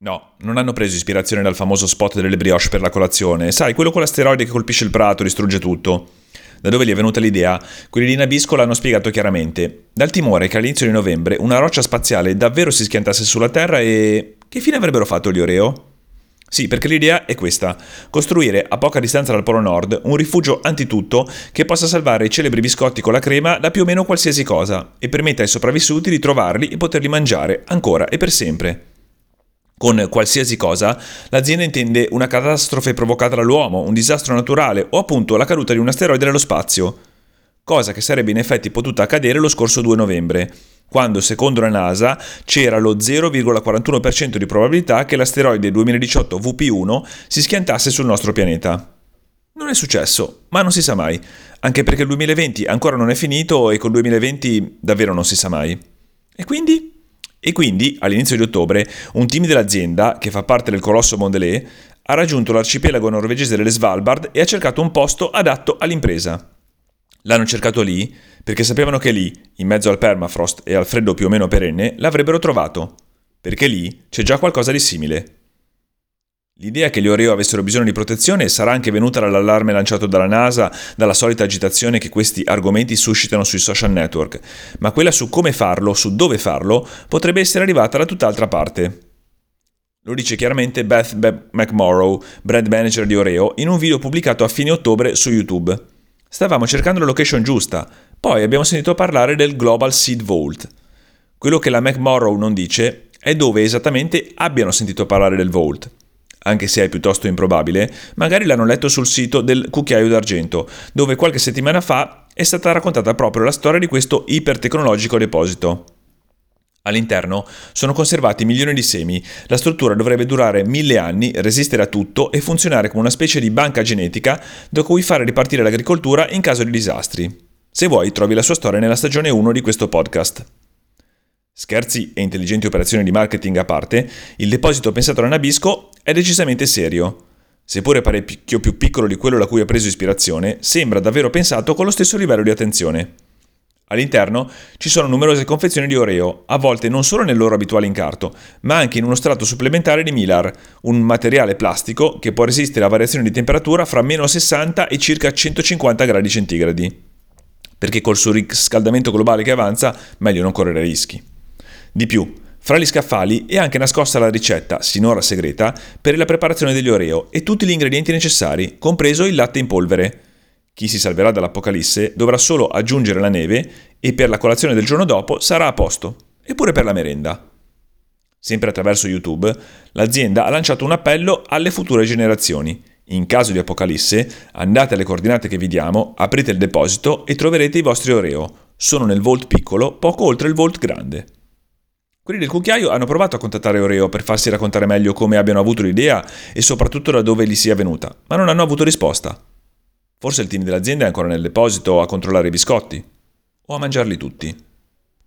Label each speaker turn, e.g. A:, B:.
A: No, non hanno preso ispirazione dal famoso spot delle brioche per la colazione, sai, quello con l'asteroide che colpisce il prato, distrugge tutto. Da dove gli è venuta l'idea? Quelli di Nabisco l'hanno spiegato chiaramente. Dal timore che all'inizio di novembre una roccia spaziale davvero si schiantasse sulla Terra e... Che fine avrebbero fatto gli Oreo? Sì, perché l'idea è questa: costruire a poca distanza dal Polo Nord un rifugio antitutto che possa salvare i celebri biscotti con la crema da più o meno qualsiasi cosa e permetta ai sopravvissuti di trovarli e poterli mangiare ancora e per sempre. Con qualsiasi cosa, l'azienda intende una catastrofe provocata dall'uomo, un disastro naturale o appunto la caduta di un asteroide nello spazio, cosa che sarebbe in effetti potuta accadere lo scorso 2 novembre, quando secondo la NASA c'era lo 0,41% di probabilità che l'asteroide 2018 VP1 si schiantasse sul nostro pianeta. Non è successo, ma non si sa mai, anche perché il 2020 ancora non è finito e col 2020 davvero non si sa mai. E quindi? E quindi, all'inizio di ottobre, un team dell'azienda, che fa parte del colosso Mondelez, ha raggiunto l'arcipelago norvegese delle Svalbard e ha cercato un posto adatto all'impresa. L'hanno cercato lì perché sapevano che lì, in mezzo al permafrost e al freddo più o meno perenne, l'avrebbero trovato. Perché lì c'è già qualcosa di simile. L'idea che gli Oreo avessero bisogno di protezione sarà anche venuta dall'allarme lanciato dalla NASA, dalla solita agitazione che questi argomenti suscitano sui social network, ma quella su come farlo, su dove farlo, potrebbe essere arrivata da tutt'altra parte. Lo dice chiaramente Beth McMorrow, brand manager di Oreo, in un video pubblicato a fine ottobre su YouTube. Stavamo cercando la location giusta, poi abbiamo sentito parlare del Global Seed Vault. Quello che la McMorrow non dice è dove esattamente abbiano sentito parlare del Vault anche se è piuttosto improbabile, magari l'hanno letto sul sito del Cucchiaio d'Argento, dove qualche settimana fa è stata raccontata proprio la storia di questo ipertecnologico deposito. All'interno sono conservati milioni di semi, la struttura dovrebbe durare mille anni, resistere a tutto e funzionare come una specie di banca genetica da cui fare ripartire l'agricoltura in caso di disastri. Se vuoi trovi la sua storia nella stagione 1 di questo podcast. Scherzi e intelligenti operazioni di marketing a parte, il deposito pensato da Nabisco è decisamente serio. Seppure parecchio più piccolo di quello da cui ha preso ispirazione, sembra davvero pensato con lo stesso livello di attenzione. All'interno ci sono numerose confezioni di Oreo, a volte non solo nel loro abituale incarto, ma anche in uno strato supplementare di Milar, un materiale plastico che può resistere a variazioni di temperatura fra meno 60 e circa 150 gradi centigradi. Perché col surriscaldamento globale che avanza, meglio non correre rischi. Di più, fra gli scaffali è anche nascosta la ricetta, sinora segreta, per la preparazione degli Oreo e tutti gli ingredienti necessari, compreso il latte in polvere. Chi si salverà dall'Apocalisse dovrà solo aggiungere la neve e per la colazione del giorno dopo sarà a posto, eppure per la merenda. Sempre attraverso YouTube, l'azienda ha lanciato un appello alle future generazioni. In caso di Apocalisse, andate alle coordinate che vi diamo, aprite il deposito e troverete i vostri Oreo. Sono nel Vault piccolo, poco oltre il Vault grande. Quelli del cucchiaio hanno provato a contattare Oreo per farsi raccontare meglio come abbiano avuto l'idea e soprattutto da dove gli sia venuta, ma non hanno avuto risposta. Forse il team dell'azienda è ancora nel deposito a controllare i biscotti o a mangiarli tutti.